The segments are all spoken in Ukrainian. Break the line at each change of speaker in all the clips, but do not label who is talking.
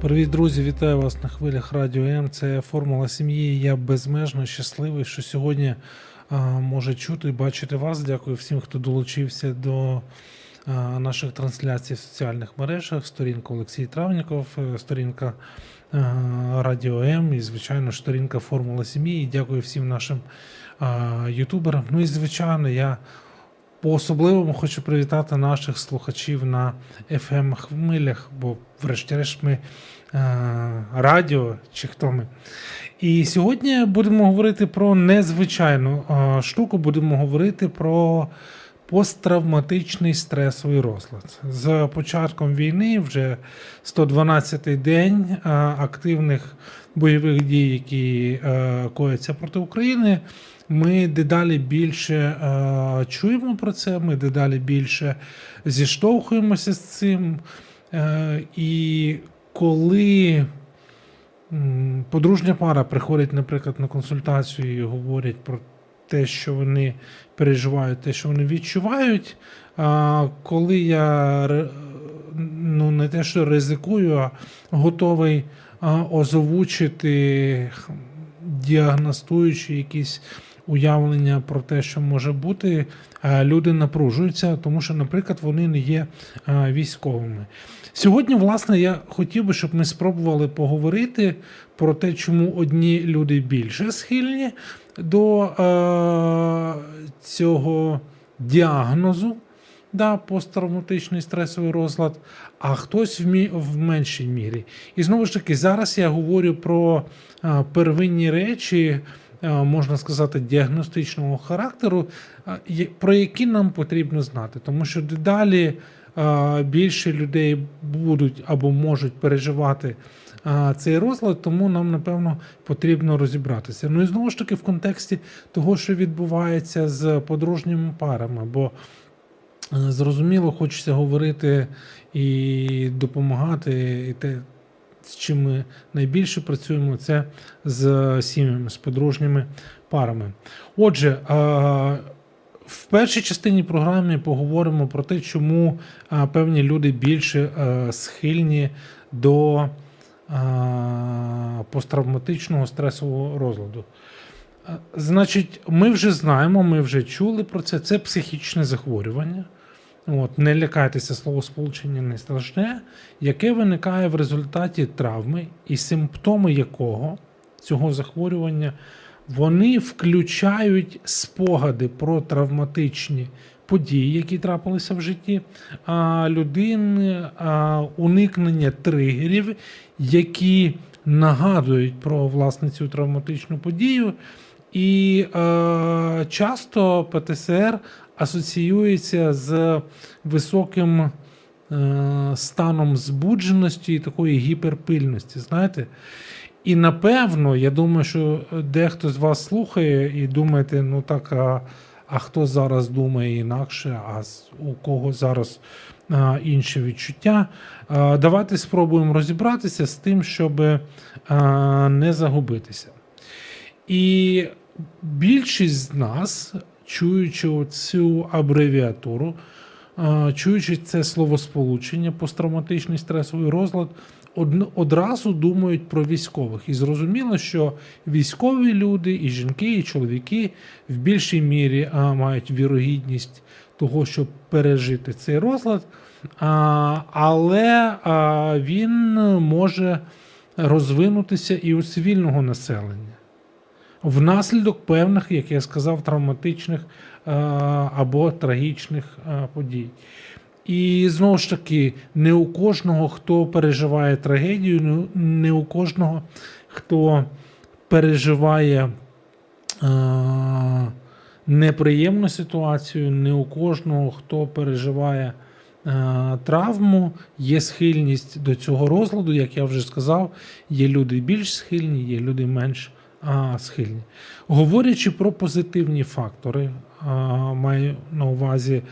Привіт, друзі! Вітаю вас на хвилях Радіо М. Це формула сім'ї. Я безмежно щасливий, що сьогодні а, може чути і бачити вас. Дякую всім, хто долучився до а, наших трансляцій в соціальних мережах. Сторінка Олексій Травніков, е, сторінка Радіо М і, звичайно, сторінка Формула сім'ї. Дякую всім нашим ютуберам. Ну і звичайно, я. По особливому хочу привітати наших слухачів на fm хмилях, бо, врешті-решт, ми е, радіо чи хто ми. І сьогодні будемо говорити про незвичайну е, штуку, будемо говорити про посттравматичний стресовий розлад. З початком війни, вже 112-й день е, активних бойових дій, які е, кояться проти України. Ми дедалі більше е, чуємо про це, ми дедалі більше зіштовхуємося з цим. Е, і коли подружня пара приходить, наприклад, на консультацію і говорять про те, що вони переживають, те, що вони відчувають. А коли я ну, не те, що ризикую, а готовий озвучити, діагностуючи якісь уявлення про те, що може бути, е, люди напружуються, тому що, наприклад, вони не є е, військовими. Сьогодні, власне, я хотів би, щоб ми спробували поговорити про те, чому одні люди більше схильні до е, цього діагнозу. Да, посттравматичний стресовий розлад, а хтось в, мі... в меншій мірі. І знову ж таки, зараз я говорю про а, первинні речі, можна сказати, діагностичного характеру, про які нам потрібно знати. Тому що дедалі більше людей будуть або можуть переживати цей розлад, тому нам, напевно, потрібно розібратися. Ну і знову ж таки, в контексті того, що відбувається з подружніми парами. бо Е, Зрозуміло, хочеться говорити і допомагати, і те, з чим ми найбільше працюємо, це з сім'ями, з подружніми парами. Отже, в першій частині програми поговоримо про те, чому певні люди більше схильні до посттравматичного стресового розладу. Значить, ми вже знаємо, ми вже чули про це. Це психічне захворювання. От, не лякайтеся словосполучення не страшне, яке виникає в результаті травми, і симптоми якого цього захворювання вони включають спогади про травматичні події, які трапилися в житті а, людини, а, уникнення тригерів, які нагадують про власне цю травматичну подію. І е, часто ПТСР асоціюється з високим е, станом збудженості і такої гіперпильності. Знаєте? І напевно, я думаю, що дехто з вас слухає і думаєте, ну так, а, а хто зараз думає інакше, а у кого зараз а, інші відчуття. А, давайте спробуємо розібратися з тим, щоб а, не загубитися. І більшість з нас, чуючи цю абревіатуру, чуючи це словосполучення, посттравматичний стресовий розлад, одразу думають про військових. І зрозуміло, що військові люди, і жінки, і чоловіки в більшій мірі мають вірогідність того, щоб пережити цей розлад, але він може розвинутися і у цивільного населення внаслідок певних, як я сказав, травматичних е, або трагічних е, подій. І знову ж таки, не у кожного, хто переживає трагедію, не- у кожного, хто переживає е, неприємну ситуацію, не у кожного, хто переживає травму, є схильність до цього розладу, як я вже сказав, є люди більш схильні, є люди менш а, схильні. Говорячи про позитивні фактори, а, маю на увазі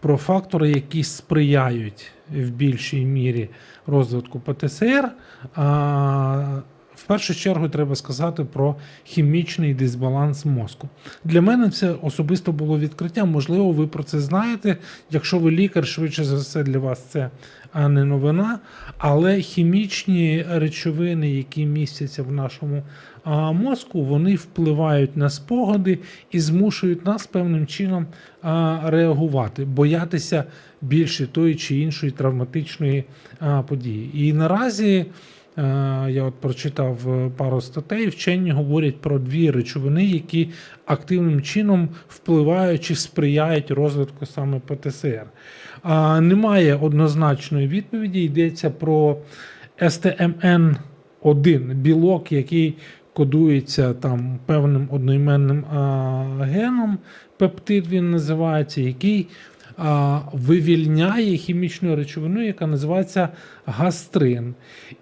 про фактори, які сприяють в більшій мірі розвитку ПТСР. А, в першу чергу треба сказати про хімічний дисбаланс мозку. Для мене це особисто було відкриття. Можливо, ви про це знаєте. Якщо ви лікар, швидше за все для вас це не новина. Але хімічні речовини, які містяться в нашому мозку, вони впливають на спогади і змушують нас певним чином реагувати, боятися більше тої чи іншої травматичної події. І наразі. Я от прочитав е, пару статей. Вчені говорять про дві речовини, які активним чином впливають чи сприяють розвитку саме ПТСР. А, Немає однозначної відповіді. Йдеться про СТМН1 білок, який кодується там певним одноіменним геном. Пептид він називається, який а, вивільняє хімічну речовину, яка називається гастрин.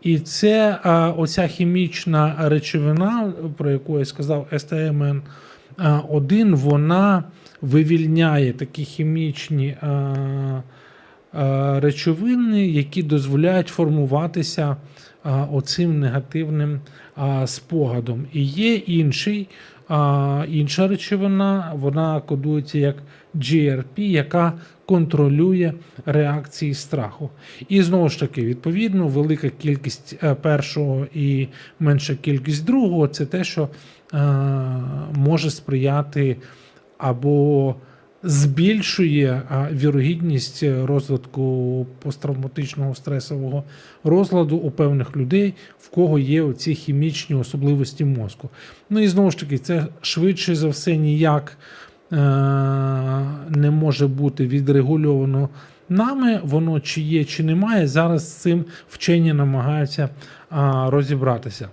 І це а, оця хімічна речовина, про яку я сказав, СТМН 1, вона вивільняє такі хімічні а, речовини, які дозволяють формуватися а, оцим негативним а, спогадом. І є інший. А інша речовина вона кодується як GRP, яка контролює реакції страху. І знову ж таки, відповідно, велика кількість е, першого і менша кількість другого це те, що е, може сприяти або збільшує вірогідність розвитку посттравматичного стресового розладу у певних людей, в кого є оці хімічні особливості мозку. Ну і знову ж таки, це швидше за все ніяк е- не може бути відрегульовано нами. Воно чи є, чи немає. Зараз з цим вчені намагаються а, розібратися.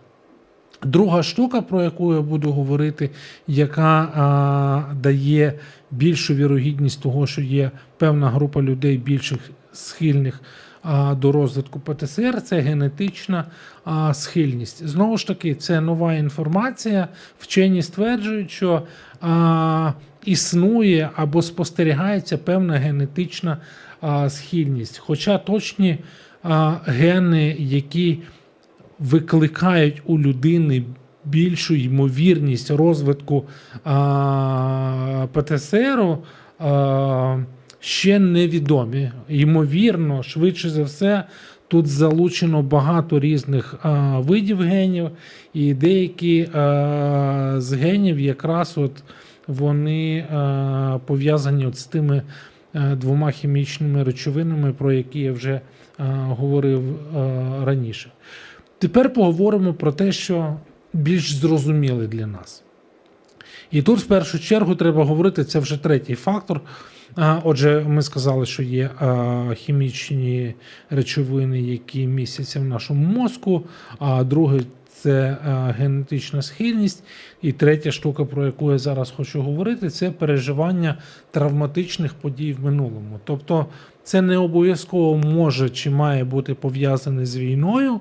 Друга штука, про яку я буду говорити, яка а, дає більшу вірогідність того, що є певна група людей більших схильних а, до розвитку ПТСР, це генетична а, схильність. Знову ж таки, це нова інформація. Вчені стверджують, що а, існує або спостерігається певна генетична а, схильність. Хоча точні а, гени, які викликають у людини більшу ймовірність розвитку а, ПТСР, а, ще невідомі. Ймовірно, швидше за все, тут залучено багато різних а, видів генів, і деякі а, з генів якраз от вони а, пов'язані от з тими двома хімічними речовинами, про які я вже а, говорив а, раніше. Тепер поговоримо про те, що більш зрозуміле для нас. І тут, в першу чергу, треба говорити, це вже третій фактор. Отже, ми сказали, що є хімічні речовини, які містяться в нашому мозку, а друге це генетична схильність. І третя штука, про яку я зараз хочу говорити, це переживання травматичних подій в минулому. Тобто, це не обов'язково може чи має бути пов'язане з війною.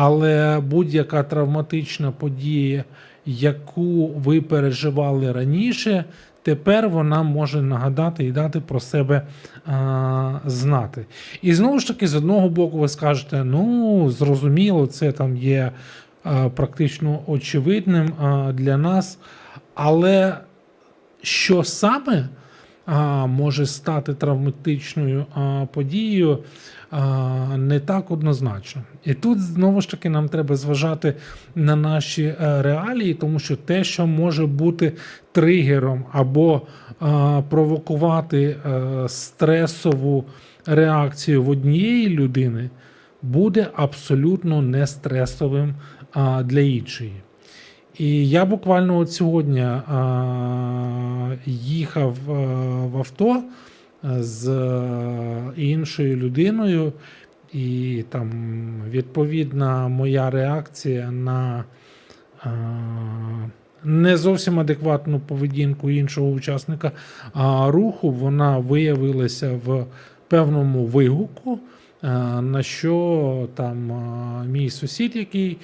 Але будь-яка травматична подія, яку ви переживали раніше, тепер вона може нагадати і дати про себе а, знати. І знову ж таки, з одного боку, ви скажете: ну, зрозуміло, це там є а, практично очевидним а, для нас. Але що саме може стати травматичною подією? не так однозначно. І тут знову ж таки нам треба зважати на наші е, реалії, тому що те, що може бути тригером або провокувати е, стресову реакцію в однієї людини, буде абсолютно не стресовим для іншої. І я буквально от сьогодні їхав е, в авто з іншою людиною, і там відповідна моя реакція на не зовсім адекватну поведінку іншого учасника руху, вона виявилася в певному вигуку. Е, на що там е, мій сусід, який е,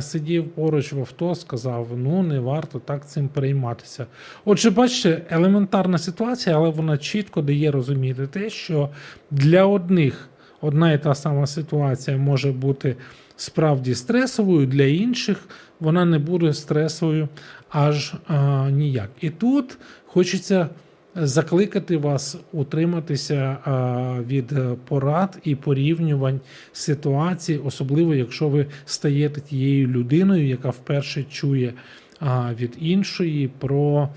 сидів поруч в авто, сказав: ну не варто так цим перейматися. Отже, бачите, елементарна ситуація, але вона чітко дає розуміти те, що для одних одна і та сама ситуація може бути справді стресовою, для інших вона не буде стресовою аж а, ніяк. І тут хочеться закликати вас утриматися від порад і порівнювань ситуацій, особливо якщо ви стаєте тією людиною, яка вперше чує від іншої про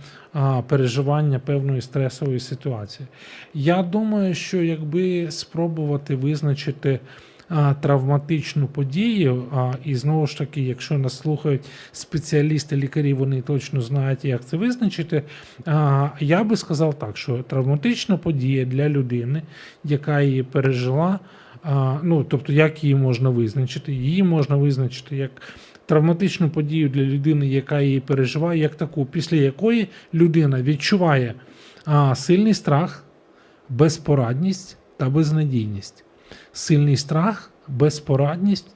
переживання певної стресової ситуації. Я думаю, що якби спробувати визначити травматичну подію. І знову ж таки, якщо нас слухають спеціалісти, лікарі, вони точно знають, як це визначити. Я би сказав так, що травматична подія для людини, яка її пережила. Ну, тобто, як її можна визначити? Її можна визначити як травматичну подію для людини, яка її переживає, як таку, після якої людина відчуває сильний страх, безпорадність та безнадійність сильний страх, безпорадність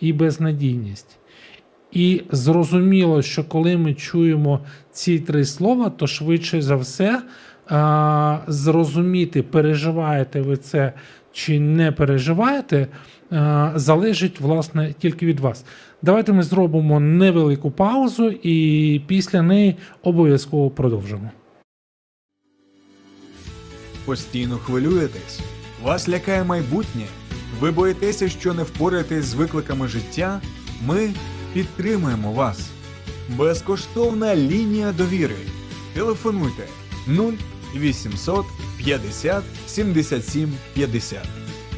і безнадійність. І зрозуміло, що коли ми чуємо ці три слова, то швидше за все а, зрозуміти, переживаєте ви це чи не переживаєте, а, залежить власне тільки від вас. Давайте ми зробимо невелику паузу і після неї обов'язково продовжимо.
Постійно хвилюєтесь. Вас лякає майбутнє. Ви боїтеся, що не впораєтесь з викликами життя. Ми підтримуємо вас. Безкоштовна лінія довіри. Телефонуйте 0800 50 77 50.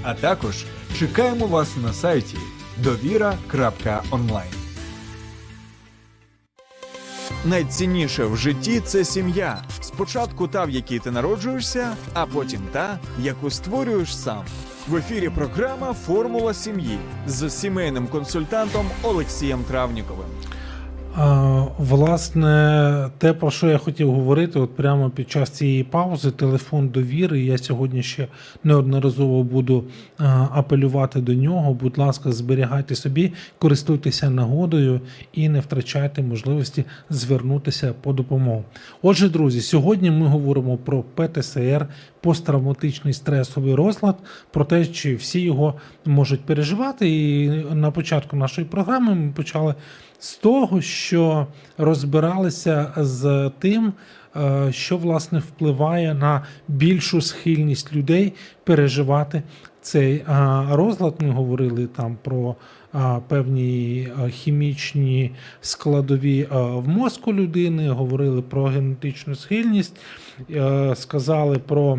А також чекаємо вас на сайті довіра.онлайн. Найцінніше в житті це сім'я. Спочатку та, в якій ти народжуєшся, а потім та, яку створюєш сам. В ефірі програма Формула сім'ї з сімейним консультантом Олексієм Травніковим.
Власне, те, про що я хотів говорити, от прямо під час цієї паузи, телефон довіри. Я сьогодні ще неодноразово буду апелювати до нього. Будь ласка, зберігайте собі, користуйтеся нагодою і не втрачайте можливості звернутися по допомогу. Отже, друзі, сьогодні ми говоримо про ПТСР, посттравматичний стресовий розлад, про те, чи всі його можуть переживати. І на початку нашої програми ми почали з того, що розбиралися з тим, е, що власне впливає на більшу схильність людей переживати цей е, розлад. Ми говорили там про е, певні хімічні складові в мозку людини, говорили про генетичну схильність, сказали про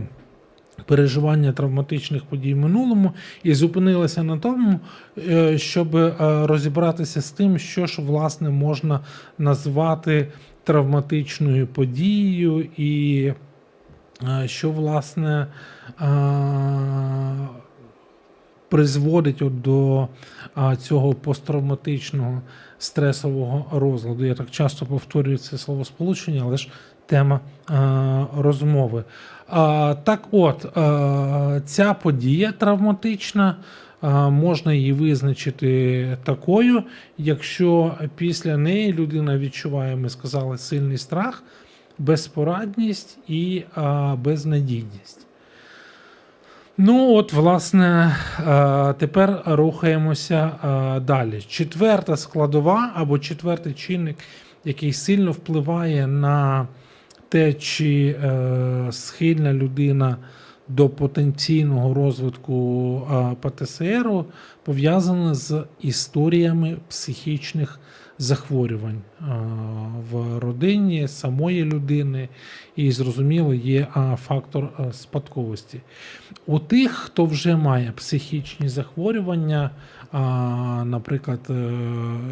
переживання травматичних подій в минулому і зупинилася на тому, е, щоб е, розібратися з тим, що ж власне можна назвати травматичною подією, і е, що власне призводить до цього посттравматичного стресового розладу. Я так часто повторюю це словосполучення, але ж тема розмови. Так от, ця подія травматична. Можна її визначити такою, якщо після неї людина відчуває, ми сказали, сильний страх, безпорадність і безнадійність. Ну, от, власне, тепер рухаємося далі. Четверта складова або четвертий чинник, який сильно впливає на те, чи е, схильна людина до потенційного розвитку е, ПТСР, пов'язана з історіями психічних захворювань е, в родині самої людини, і, зрозуміло, є е, фактор е, спадковості. У тих, хто вже має психічні захворювання, наприклад,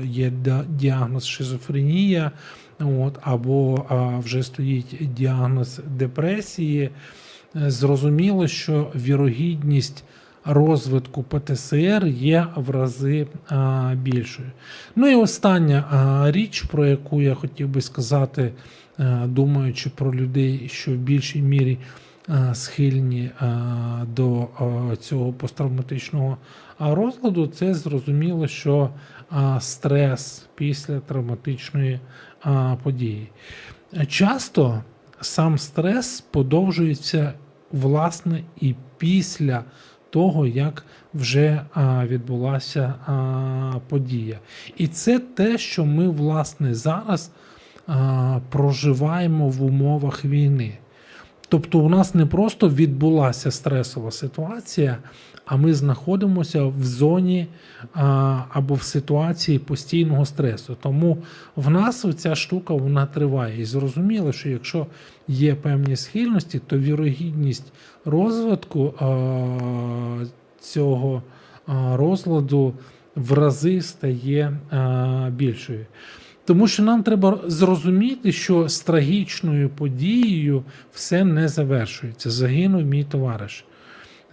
є діагноз шизофренія. От, Або вже стоїть діагноз депресії. Е, зрозуміло, що вірогідність розвитку ПТСР є в рази більшою. Ну і остання річ, про яку я хотів би сказати, е, думаючи про людей, що в більшій мірі е, схильні е, до е, цього посттравматичного розладу, це зрозуміло, що стрес після травматичної події. Часто сам стрес подовжується власне і після того, як вже а, відбулася а, подія. І це те, що ми, власне, зараз а, проживаємо в умовах війни. Тобто, у нас не просто відбулася стресова ситуація, а ми знаходимося в зоні а, або в ситуації постійного стресу. Тому в нас ця штука вона триває. І зрозуміло, що якщо є певні схильності, то вірогідність розвитку а, цього а, розладу в рази стає а, більшою. Тому що нам треба зрозуміти, що з трагічною подією все не завершується. Загинув мій товариш.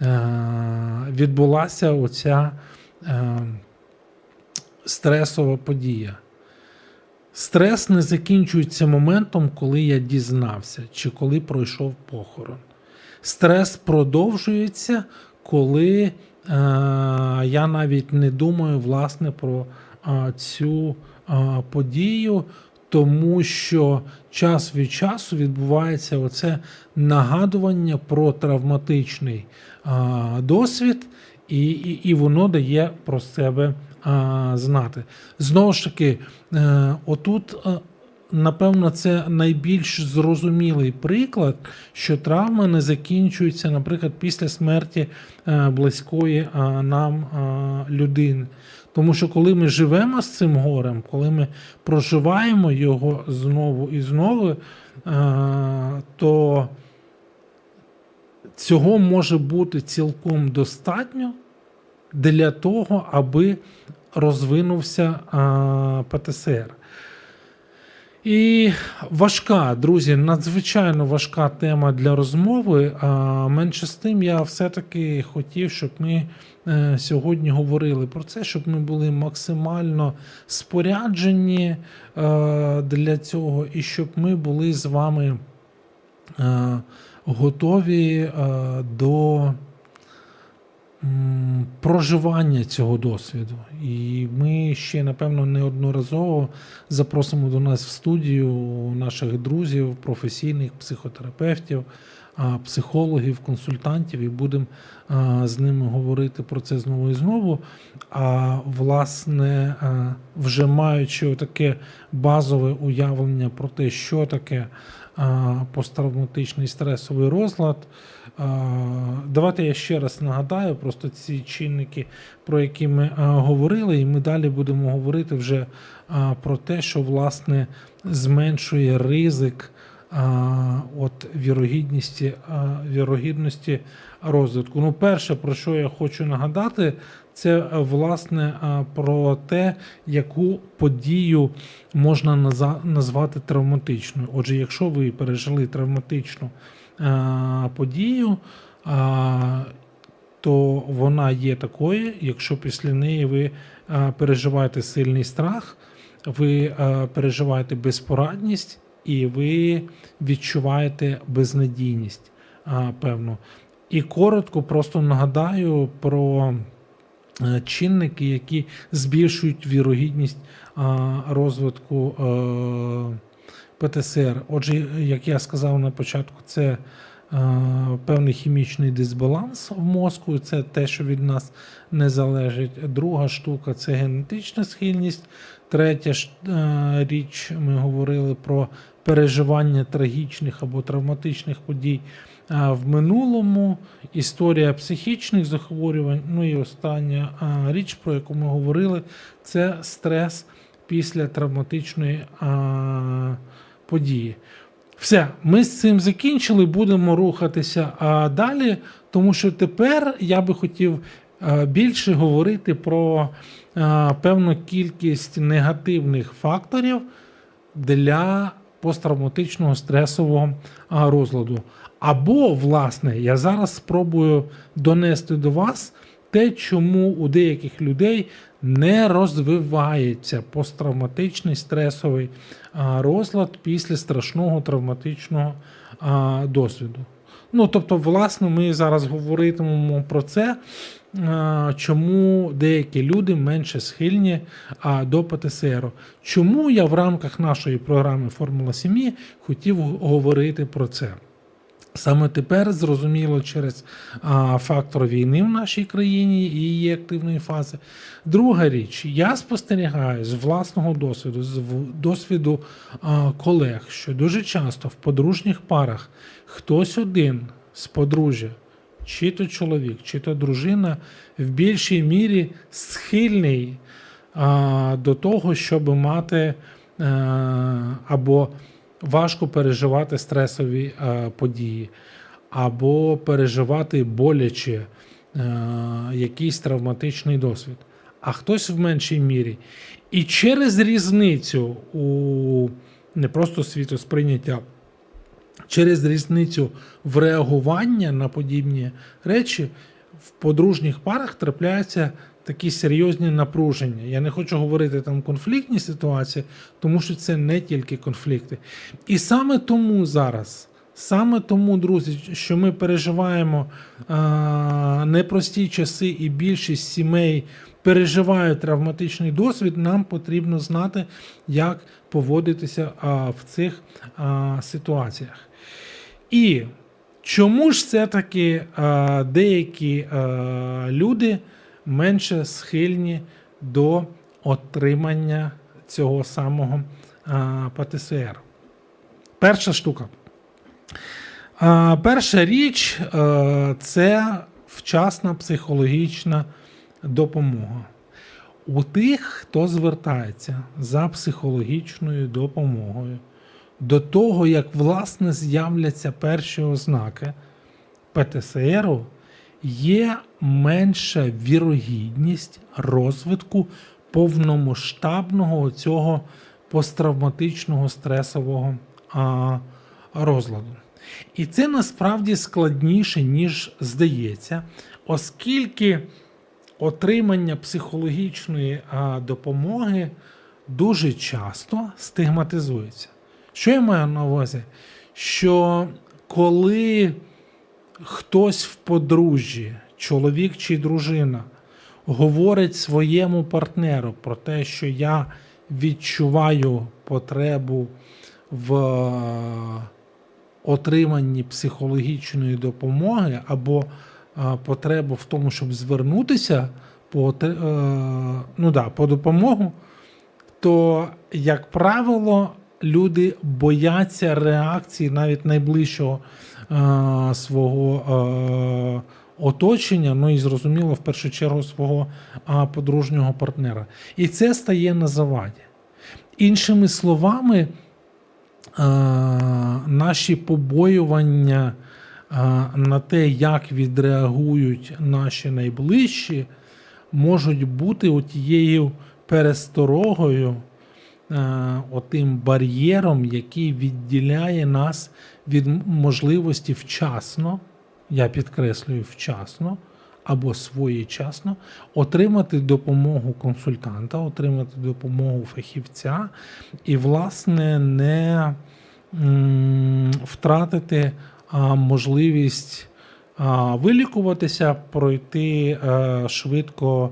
Е, відбулася оця е, стресова подія. Стрес не закінчується моментом, коли я дізнався, чи коли пройшов похорон. Стрес продовжується, коли е, я навіть не думаю власне про е, цю е, подію, тому що час від часу відбувається оце нагадування про травматичний а, досвід, і, і, і воно дає про себе а, знати. Знову ж таки, е, отут. е, Напевно, це найбільш зрозумілий приклад, що травма не закінчується, наприклад, після смерті е, близької нам людини. Тому що коли ми живемо з цим горем, коли ми проживаємо його знову і знову, е, то цього може бути цілком достатньо для того, аби розвинувся е, ПТСР. І важка, друзі, надзвичайно важка тема для розмови. А менше з тим, я все-таки хотів, щоб ми е, сьогодні говорили про це, щоб ми були максимально споряджені е, для цього, і щоб ми були з вами е, готові до проживання цього досвіду. І ми ще, напевно, неодноразово запросимо до нас в студію наших друзів, професійних психотерапевтів, психологів, консультантів, і будемо з ними говорити про це знову і знову. А власне, вже маючи таке базове уявлення про те, що таке посттравматичний стресовий розлад. Давайте я ще раз нагадаю просто ці чинники, про які ми говорили, і ми далі будемо говорити вже про те, що власне зменшує ризик от вірогідності, вірогідності розвитку. Ну, перше, про що я хочу нагадати, це власне про те, яку подію можна назвати травматичною. Отже, якщо ви пережили травматичну подію, то вона є такою, якщо після неї ви переживаєте сильний страх, ви переживаєте безпорадність і ви відчуваєте безнадійність, певно. І коротко просто нагадаю про е, чинники, які збільшують вірогідність розвитку е, ПТСР. Отже, як я сказав на початку, це е, певний хімічний дисбаланс в мозку, це те, що від нас не залежить. Друга штука це генетична схильність. Третя е, річ, ми говорили про переживання трагічних або травматичних подій е, в минулому, історія психічних захворювань. Ну і остання річ, про яку ми говорили, це стрес після травматичної події. Все, ми з цим закінчили, будемо рухатися а, далі, тому що тепер я би хотів а, більше говорити про а, певну кількість негативних факторів для посттравматичного стресового а, розладу. Або, власне, я зараз спробую донести до вас те, чому у деяких людей не розвивається посттравматичний стресовий розлад після страшного травматичного досвіду. Ну, тобто, власне, ми зараз говоритимемо про це, чому деякі люди менше схильні до ПТСР. Чому я в рамках нашої програми Формула сім'ї хотів говорити про це? Саме тепер зрозуміло через а, фактор війни в нашій країні і її активної фази. Друга річ, я спостерігаю з власного досвіду, з досвіду а, колег, що дуже часто в подружніх парах хтось один з подружжя, чи то чоловік, чи то дружина, в більшій мірі схильний а, до того, щоб мати а, або важко переживати стресові е, події, або переживати боляче е, якийсь травматичний досвід, а хтось в меншій мірі. І через різницю у не просто світосприйняття, через різницю в реагування на подібні речі в подружніх парах трапляються такі серйозні напруження. Я не хочу говорити там конфліктні ситуації, тому що це не тільки конфлікти. І саме тому зараз. Саме тому, друзі, що ми переживаємо а, непрості часи, і більшість сімей переживають травматичний досвід, нам потрібно знати, як поводитися а, в цих а, ситуаціях. І чому ж все-таки а, деякі люди менше схильні до отримання цього самого ПТСР? Перша штука. А, перша річ а, це вчасна психологічна допомога. У тих, хто звертається за психологічною допомогою, до того, як власне з'являться перші ознаки ПТСР, є менша вірогідність розвитку повномасштабного цього посттравматичного стресового розладу. І це насправді складніше, ніж здається, оскільки отримання психологічної допомоги дуже часто стигматизується. Що я маю на увазі? Що коли хтось в подружжі, чоловік чи дружина, говорить своєму партнеру про те, що я відчуваю потребу в е, отриманні психологічної допомоги або е, потребу в тому, щоб звернутися по, е, ну да, по допомогу, то, як правило, люди бояться реакції навіть найближчого е, свого е, оточення, ну і зрозуміло, в першу чергу свого подружнього партнера. І це стає на заваді. Іншими словами, е, наші побоювання е, на те, як відреагують наші найближчі, можуть бути отією пересторогою, отим бар'єром, який відділяє нас від можливості вчасно, я підкреслюю вчасно або своєчасно отримати допомогу консультанта, отримати допомогу фахівця і, власне, не втратити можливість вилікуватися, пройти е, швидко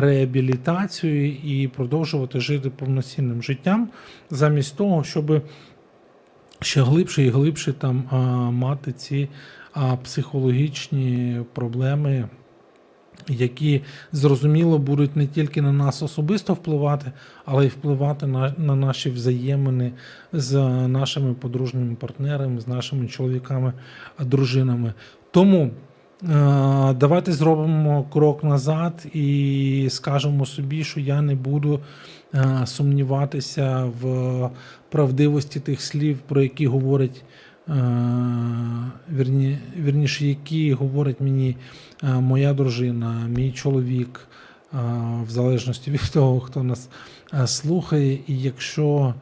реабілітацію і продовжувати жити повноцінним життям, замість того, щоб ще глибше і глибше там мати ці психологічні проблеми, які зрозуміло будуть не тільки на нас особисто впливати, але й впливати на, на наші взаємини з нашими подружніми партнерами, з нашими чоловіками, дружинами. Тому давайте зробимо крок назад і скажемо собі, що я не буду е, сумніватися в правдивості тих слів, про які говорить. е, Вірні, вірніше, які говорить мені е, моя дружина, мій чоловік, е, в залежності від того, хто нас е, слухає. І якщо е,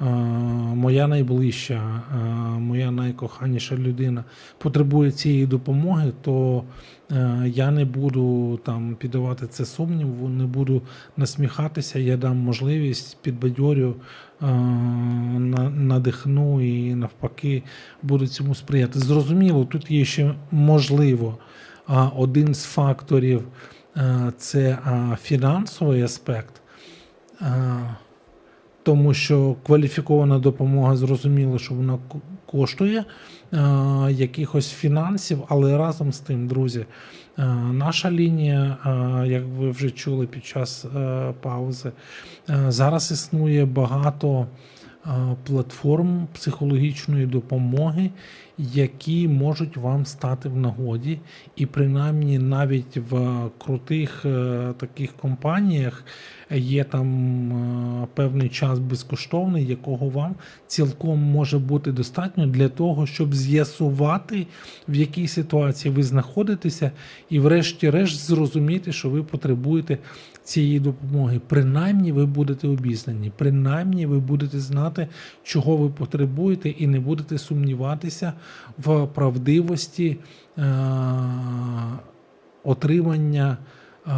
моя найближча, е, моя найкоханіша людина потребує цієї допомоги, то е, я не буду там піддавати це сумніву, не буду насміхатися, я дам можливість, підбадьорю, е, надихну і навпаки буду цьому сприяти. Зрозуміло, тут є ще можливо один з факторів е, це фінансовий аспект. Тому що кваліфікована допомога зрозуміло, що вона коштує е, якихось фінансів, але разом з тим, друзі, е, наша лінія, е, як ви вже чули під час е, паузи, е, зараз існує багато платформ психологічної допомоги, які можуть вам стати в нагоді, і принаймні навіть в крутих е, таких компаніях є там е, певний час безкоштовний, якого вам цілком може бути достатньо для того, щоб з'ясувати, в якій ситуації ви знаходитеся, і, врешті-решт, зрозуміти, що ви потребуєте цієї допомоги. Принаймні, ви будете обізнані, принаймні, ви будете знати, чого ви потребуєте, і не будете сумніватися в правдивості е- отримання е,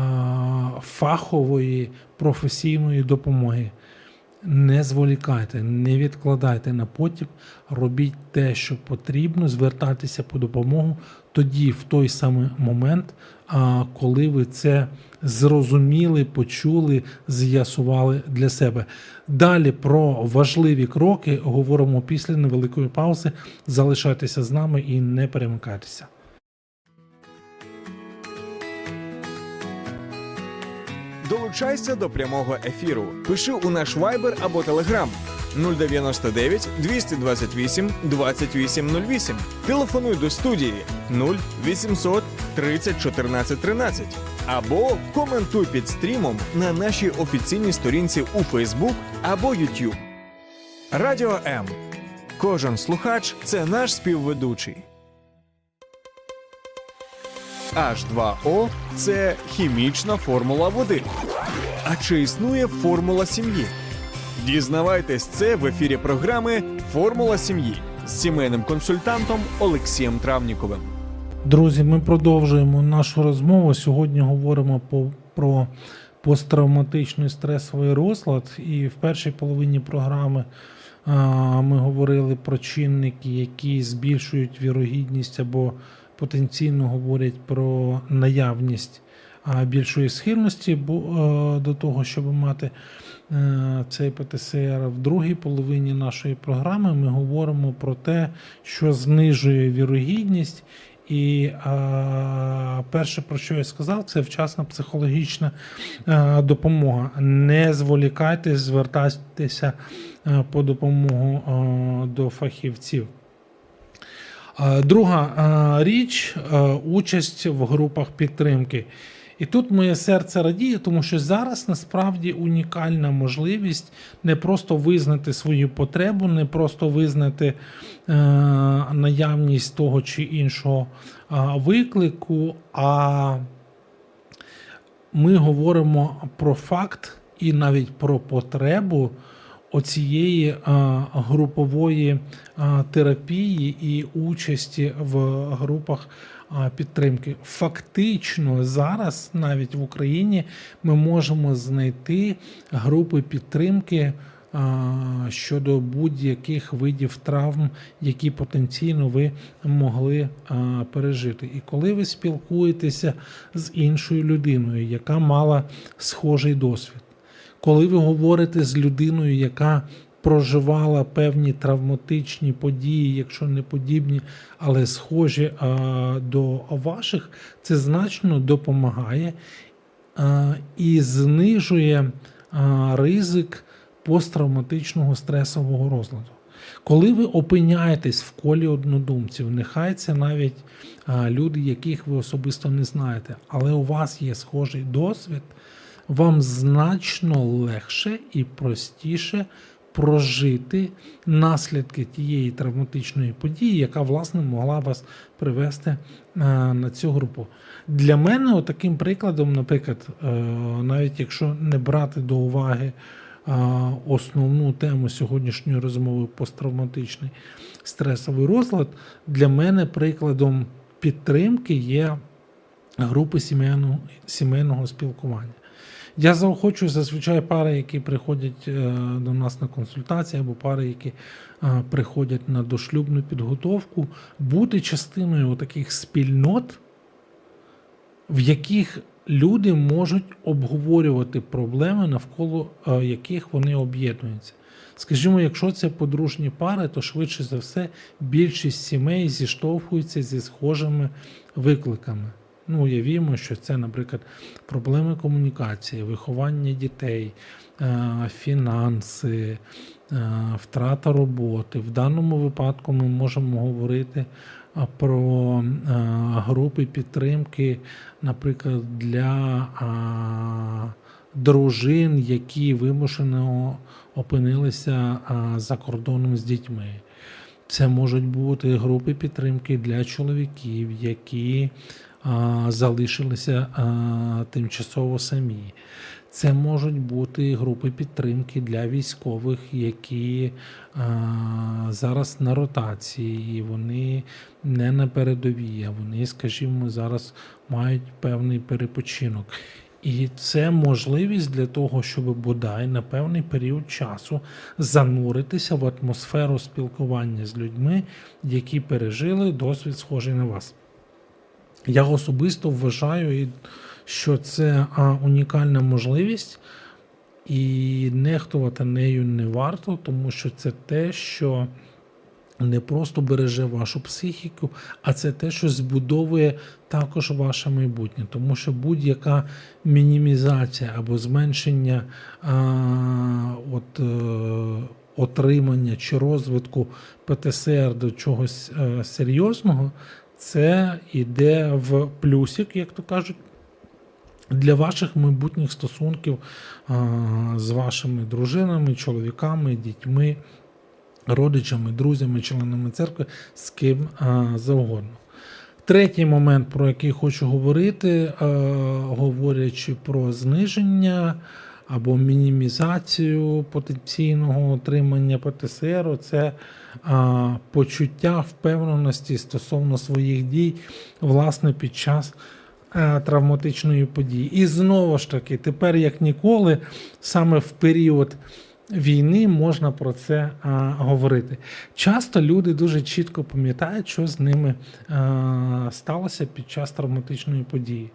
фахової професійної допомоги. Не зволікайте, не відкладайте на потім, робіть те, що потрібно, звертайтеся по допомогу тоді, в той самий момент, коли ви це зрозуміли, почули, з'ясували для себе. Далі про важливі кроки говоримо після невеликої паузи. Залишайтеся з нами і не перемикайтеся.
Долучайся до прямого ефіру. Пиши у наш Viber або Telegram 099 228 2808. Телефонуй до студії 0800 30 14 13. Або коментуй під стрімом на нашій офіційній сторінці у Facebook або YouTube. Радіо М. Кожен слухач це наш співведучий. H2O – це хімічна формула води. А чи існує формула сім'ї? Дізнавайтесь це в ефірі програми Формула сім'ї з сімейним консультантом Олексієм Травніковим.
Друзі, ми продовжуємо нашу розмову. Сьогодні говоримо по, про посттравматичний стресовий розлад. І в першій половині програми а, ми говорили про чинники, які збільшують вірогідність або потенційно говорять про наявність більшої схильності е, до того, щоб мати е, цей ПТСР. В другій половині нашої програми ми говоримо про те, що знижує вірогідність. І а, перше, про що я сказав, це вчасна психологічна а, допомога. Не зволікайте, звертайтеся а, по допомогу а, до фахівців. А, Друга а, річ а, участь в групах підтримки. І тут моє серце радіє, тому що зараз насправді унікальна можливість не просто визнати свою потребу, не просто визнати е, наявність того чи іншого е, виклику, а ми говоримо про факт і навіть про потребу оцієї е, групової е, терапії і участі в групах підтримки. Фактично, зараз навіть в Україні ми можемо знайти групи підтримки. Щодо будь-яких видів травм, які потенційно ви могли пережити. І коли ви спілкуєтеся з іншою людиною, яка мала схожий досвід, коли ви говорите з людиною, яка проживала певні травматичні події, якщо не подібні, але схожі до ваших, це значно допомагає і знижує ризик посттравматичного стресового розладу. Коли ви опиняєтесь в колі однодумців, нехай це навіть люди, яких ви особисто не знаєте, але у вас є схожий досвід, вам значно легше і простіше прожити наслідки тієї травматичної події, яка власне могла вас привести е, на цю групу. Для мене таким прикладом, наприклад, е, навіть якщо не брати до уваги основну тему сьогоднішньої розмови посттравматичний стресовий розлад, для мене прикладом підтримки є групи сімейного, сімейного спілкування. Я заохочую зазвичай пари, які приходять е, до нас на консультації, або пари, які е, приходять на дошлюбну підготовку, бути частиною таких спільнот, в яких люди можуть обговорювати проблеми, навколо е, яких вони об'єднуються. Скажімо, якщо це подружні пари, то швидше за все більшість сімей зіштовхуються зі схожими викликами. Ну, уявімо, що це, наприклад, проблеми комунікації, виховання дітей, е, фінанси, е, втрата роботи. В даному випадку ми можемо говорити е, про групи підтримки, наприклад, для дружин, які вимушено опинилися за кордоном з дітьми. Це можуть бути групи підтримки для чоловіків, які залишилися тимчасово самі. Це можуть бути групи підтримки для військових, які зараз на ротації, і вони не на передовій, а вони, скажімо, зараз мають певний перепочинок. І це можливість для того, щоб бодай на певний період часу зануритися в атмосферу спілкування з людьми, які пережили досвід схожий на вас. Я особисто вважаю, що це а, унікальна можливість, і нехтувати нею не варто, тому що це те, що не просто береже вашу психіку, а це те, що збудовує також ваше майбутнє. Тому що будь-яка мінімізація або зменшення а, от, е, отримання чи розвитку ПТСР до чогось е, серйозного, це йде в плюсик, як то кажуть. Для ваших майбутніх стосунків а, з вашими дружинами, чоловіками, дітьми, родичами, друзями, членами церкви, з ким а, завгодно. Третій момент, про який хочу говорити, а, говорячи про зниження або мінімізацію потенційного отримання ПТСР, це а, почуття впевненості стосовно своїх дій, власне, під час е, травматичної події. І знову ж таки, тепер як ніколи, саме в період війни можна про це а, говорити. Часто люди дуже чітко пам'ятають, що з ними а, сталося під час травматичної події.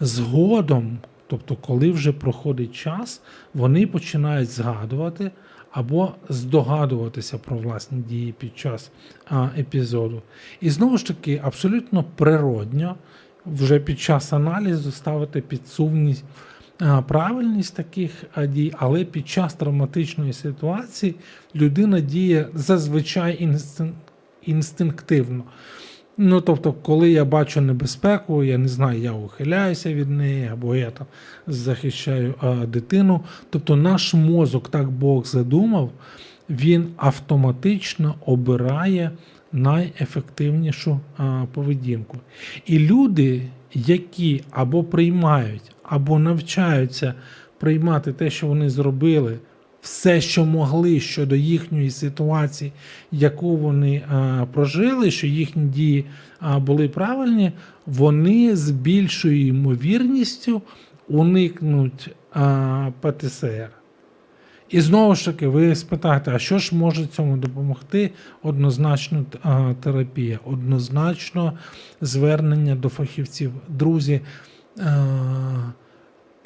Згодом, тобто, коли вже проходить час, вони починають згадувати або здогадуватися про власні дії під час а, епізоду. І знову ж таки, абсолютно природньо вже під час аналізу ставити під сумність правильність таких дій, але під час травматичної ситуації людина діє зазвичай інстин- інстинктивно. Ну, тобто, коли я бачу небезпеку, я не знаю, я ухиляюся від неї, або я там захищаю а, дитину. Тобто, наш мозок, так Бог задумав, він автоматично обирає найефективнішу а, поведінку. І люди, які або приймають, або навчаються приймати те, що вони зробили, все, що могли щодо їхньої ситуації, яку вони а, прожили, що їхні дії а, були правильні, вони з більшою ймовірністю уникнуть а, ПТСР. І знову ж таки, ви спитаєте, а що ж може цьому допомогти? Однозначно терапія, однозначно звернення до фахівців. Друзі,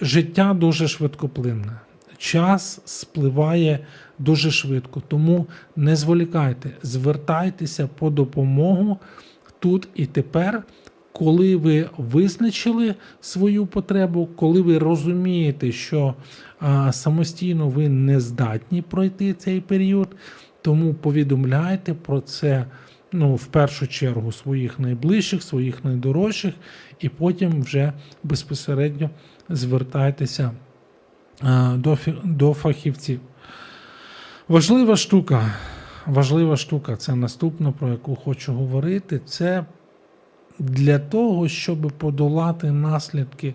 життя дуже швидкоплинне. Час спливає дуже швидко, тому не зволікайте, звертайтеся по допомогу тут і тепер, коли ви визначили свою потребу, коли ви розумієте, що а, самостійно ви не здатні пройти цей період, тому повідомляйте про це ну, в першу чергу своїх найближчих, своїх найдорожчих, і потім вже безпосередньо звертайтеся до, до фахівців. Важлива штука, важлива штука, це наступна, про яку хочу говорити. Це для того, щоб подолати наслідки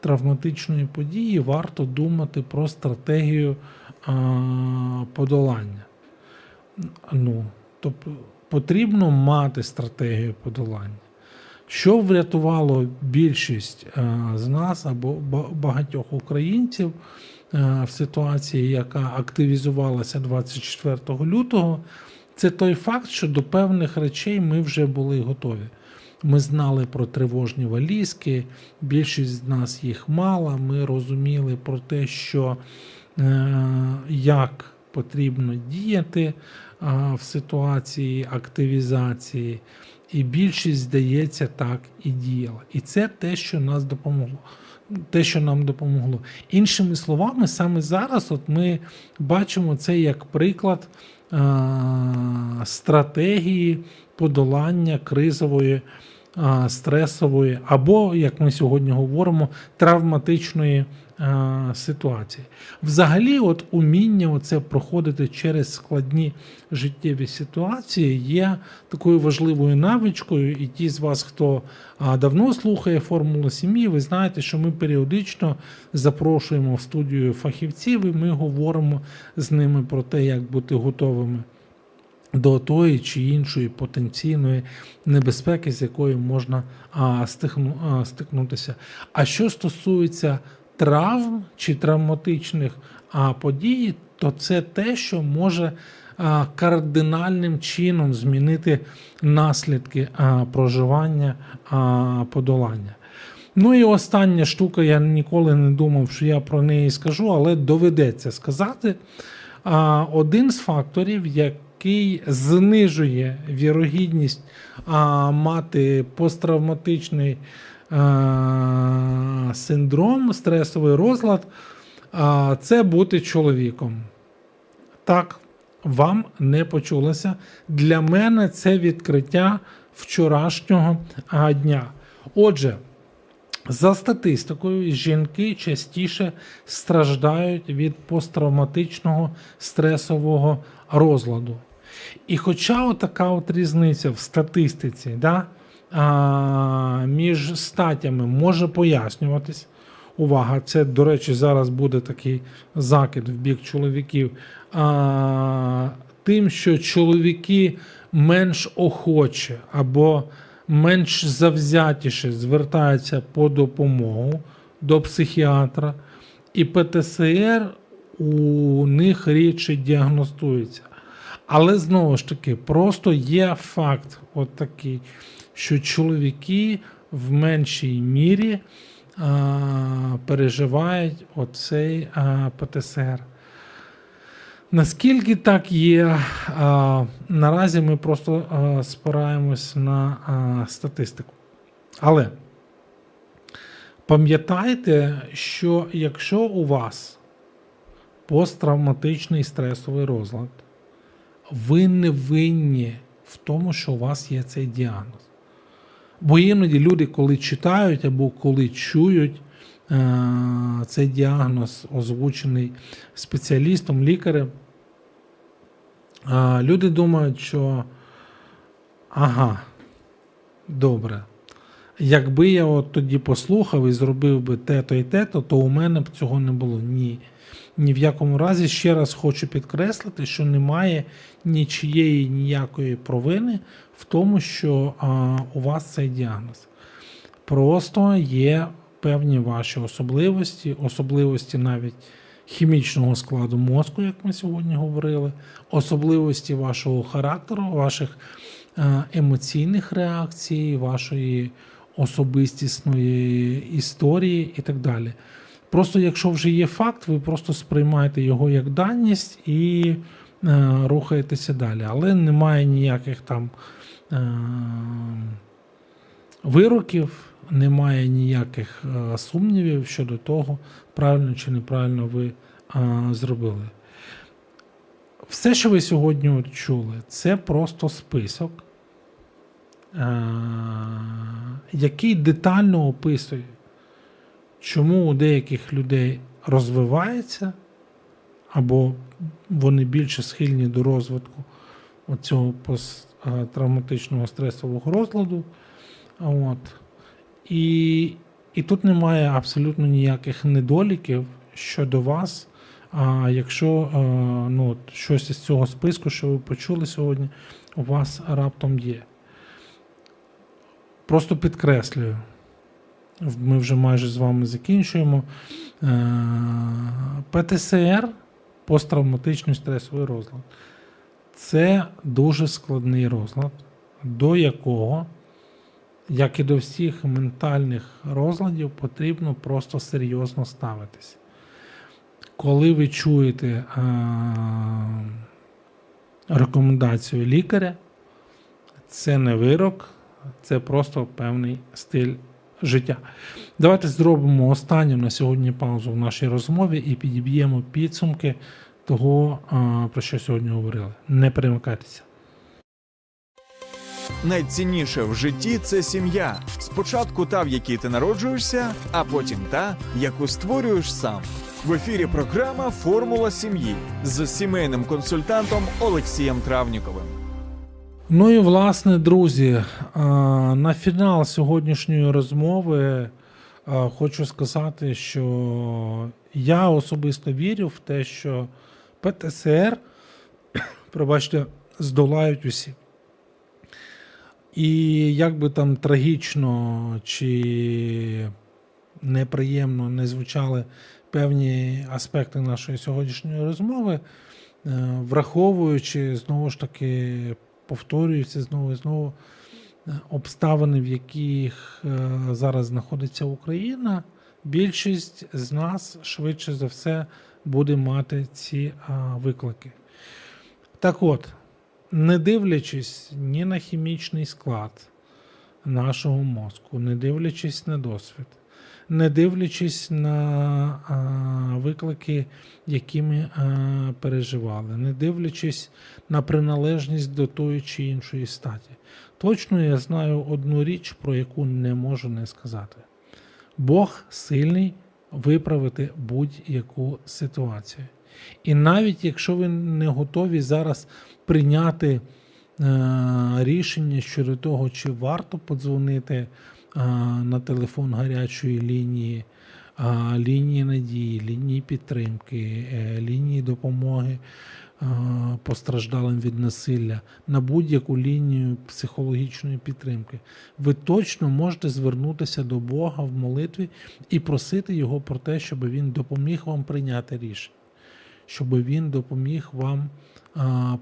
травматичної події, варто думати про стратегію а, подолання. Ну, тобто потрібно мати стратегію подолання. Що врятувало більшість е, з нас або багатьох українців е, в ситуації, яка активізувалася 24 лютого, це той факт, що до певних речей ми вже були готові. Ми знали про тривожні валізки, більшість з нас їх мала. Ми розуміли про те, що е, як потрібно діяти в ситуації активізації, і більшість, здається, так і діяла. І це те, що нас допомогло. Те, що нам допомогло. Іншими словами, саме зараз от ми бачимо це як приклад а, стратегії подолання кризової, а, стресової, або, як ми сьогодні говоримо, травматичної ситуації. Взагалі, от уміння оце проходити через складні життєві ситуації є такою важливою навичкою. І ті з вас, хто давно слухає формулу сім'ї, ви знаєте, що ми періодично запрошуємо в студію фахівців, і ми говоримо з ними про те, як бути готовими. До тої чи іншої потенційної небезпеки, з якою можна а, стихну, а, стикнутися. А що стосується травм чи травматичних а, подій, то це те, що може а, кардинальним чином змінити наслідки а, проживання а, подолання. Ну і остання штука, я ніколи не думав, що я про неї скажу, але доведеться сказати. А, Один з факторів, який знижує вірогідність а, мати посттравматичний синдром, стресовий розлад, це бути чоловіком. Так, вам не почулося. Для мене це відкриття вчорашнього дня. Отже, за статистикою, жінки частіше страждають від посттравматичного стресового розладу. І хоча така от різниця в статистиці да, а, між статтями може пояснюватись, увага, це, до речі, зараз буде такий закид в бік чоловіків, а, тим, що чоловіки менш охоче або менш завзятіше звертаються по допомогу до психіатра, і ПТСР у них рідше діагностується. Але знову ж таки, просто є факт, от такий, що чоловіки в меншій мірі а, переживають оцей а, ПТСР. Наскільки так є, а, наразі ми просто а, спираємось на а, статистику. Але пам'ятайте, що якщо у вас посттравматичний стресовий розлад, ви не винні в тому, що у вас є цей діагноз. Бо іноді люди, коли читають або коли чують е, цей діагноз, озвучений спеціалістом, лікарем, е, люди думають, що ага, добре. Якби я от тоді послухав і зробив би те-то і те-то, то у мене б цього не було. Ні. Ні в якому разі ще раз хочу підкреслити, що немає нічієї ніякої провини в тому, що а, у вас цей діагноз. Просто є певні ваші особливості, особливості навіть хімічного складу мозку, як ми сьогодні говорили, особливості вашого характеру, ваших емоційних реакцій, вашої особистісної історії і так далі. Просто якщо вже є факт, ви просто сприймаєте його як даність і е, рухаєтеся далі. Але немає ніяких там е, вироків, немає ніяких е, сумнівів щодо того, правильно чи неправильно ви е, зробили. Все, що ви сьогодні чули, це просто список, е, який детально описує чому у деяких людей розвивається, або вони більше схильні до розвитку цього посттравматичного стресового розладу. От. І, І тут немає абсолютно ніяких недоліків щодо вас. А якщо а, ну, щось із цього списку, що ви почули сьогодні, у вас раптом є. Просто підкреслюю. Ми вже майже з вами закінчуємо. Е, ПТСР посттравматичний стресовий розлад. Це дуже складний розлад, до якого, як і до всіх ментальних розладів, потрібно просто серйозно ставитись. Коли ви чуєте е, рекомендацію лікаря, це не вирок, це просто певний стиль життя. Давайте зробимо останню на сьогодні паузу в нашій розмові і підіб'ємо підсумки того, про що сьогодні говорили. Не перемикайтеся.
Найцінніше в житті це сім'я. Спочатку та, в якій ти народжуєшся, а потім та, яку створюєш сам. В ефірі програма Формула сім'ї з сімейним консультантом Олексієм Травніковим.
Ну і власне, друзі, на фінал сьогоднішньої розмови хочу сказати, що я особисто вірю в те, що ПТСР, пробачте, здолають усі. І як би там трагічно чи неприємно не звучали певні аспекти нашої сьогоднішньої розмови, е, враховуючи знову ж таки, повторююся знову і знову е, обставини, в яких е, зараз знаходиться Україна, більшість з нас швидше за все буде мати ці виклики. Так от не дивлячись ні на хімічний склад нашого мозку, не дивлячись на досвід, не дивлячись на виклики, які ми переживали, не дивлячись на приналежність до тої чи іншої статі. Точно я знаю одну річ, про яку не можу не сказати. Бог сильний виправити будь-яку ситуацію. І навіть якщо ви не готові зараз прийняти е, рішення щодо того, чи варто подзвонити на телефон гарячої лінії, лінії надії, лінії підтримки, е, лінії допомоги. Постраждалим від насилля на будь-яку лінію психологічної підтримки, ви точно можете звернутися до Бога в молитві і просити Його про те, щоб він допоміг вам прийняти рішення, щоб він допоміг вам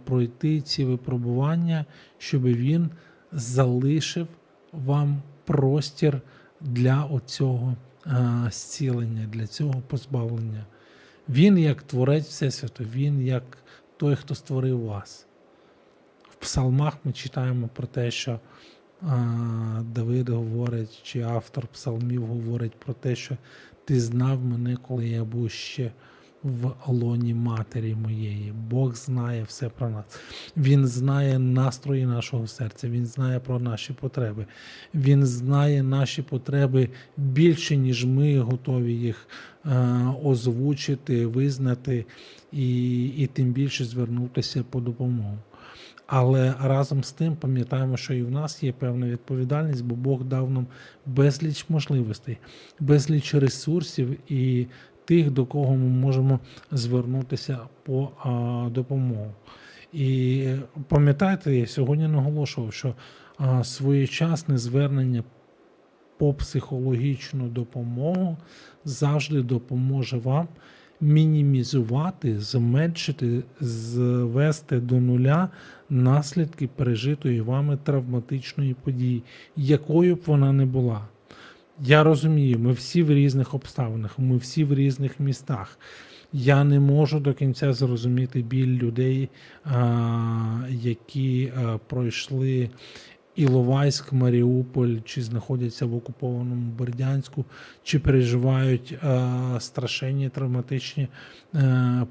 пройти ці випробування, щоб він залишив вам простір для оцього зцілення, для цього позбавлення. Він як творець Всесвіту, він як той, хто створив вас. В псалмах ми читаємо про те, що Давид говорить, чи автор псалмів говорить про те, що ти знав мене, коли я був ще в лоні матері моєї. Бог знає все про нас. Він знає настрої нашого серця, Він знає про наші потреби. Він знає наші потреби більше, ніж ми готові їх е, озвучити, визнати і, і тим більше звернутися по допомогу. Але разом з тим пам'ятаємо, що і в нас є певна відповідальність, бо Бог дав нам безліч можливостей, безліч ресурсів і тих, до кого ми можемо звернутися по допомогу. І пам'ятайте, я сьогодні наголошував, що своєчасне звернення по психологічну допомогу завжди допоможе вам мінімізувати, зменшити, звести до нуля наслідки пережитої вами травматичної події, якою б вона не була. Я розумію, ми всі в різних обставинах, ми всі в різних містах. Я не можу до кінця зрозуміти біль людей, які пройшли Іловайськ, Маріуполь, чи знаходяться в окупованому Бердянську, чи переживають страшенні травматичні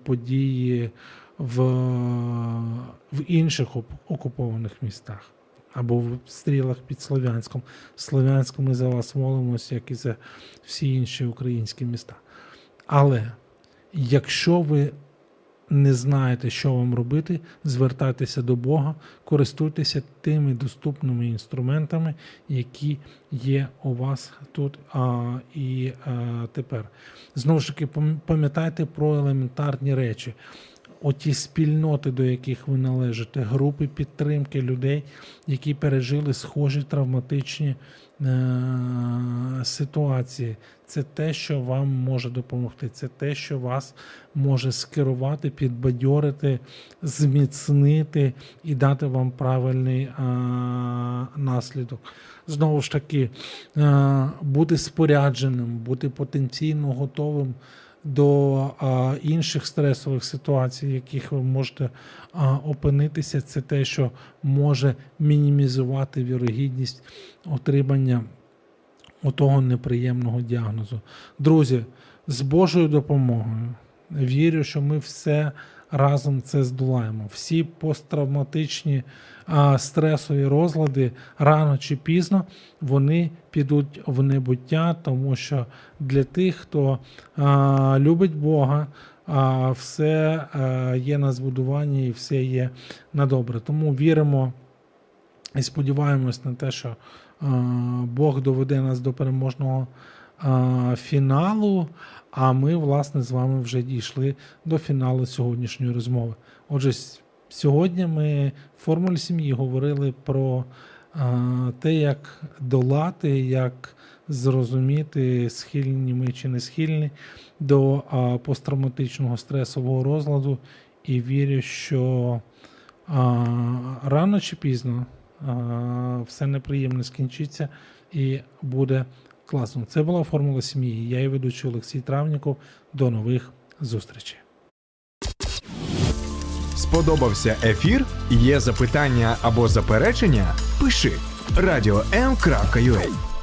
події в, в інших окупованих містах або в стрілах під Слов'янськом. Слов'янську ми за вас молимося, як і за всі інші українські міста. Але якщо ви не знаєте, що вам робити, звертайтеся до Бога, користуйтеся тими доступними інструментами, які є у вас тут а, і а, тепер. Знову ж таки, пам'ятайте про елементарні речі. Оті спільноти, до яких ви належите, групи підтримки людей, які пережили схожі травматичні е- ситуації. Це те, що вам може допомогти. Це те, що вас може скерувати, підбадьорити, зміцнити і дати вам правильний е- наслідок. Знову ж таки, е- бути спорядженим, бути потенційно готовим до а, інших стресових ситуацій, в яких ви можете а, опинитися, це те, що може мінімізувати вірогідність отримання отого неприємного діагнозу. Друзі, з Божою допомогою вірю, що ми все разом це здолаємо. Всі посттравматичні а, стресові розлади рано чи пізно вони підуть в небуття, тому що для тих, хто а, любить Бога, а, все є на збудуванні і все є на добре. Тому віримо і сподіваємось на те, що Бог доведе нас до переможного фіналу. А ми, власне, з вами вже дійшли до фіналу сьогоднішньої розмови. Отже, сьогодні ми в формулі сім'ї говорили про те, як долати, як зрозуміти, схильні ми чи не схильні до посттравматичного стресового розладу. І вірю, що рано чи пізно все неприємне скінчиться і буде класно. Це була формула сім'ї. Я і ведучий Олексій Травніков. До нових зустрічей.
Сподобався ефір? Є запитання або заперечення? Пиши радіом.ua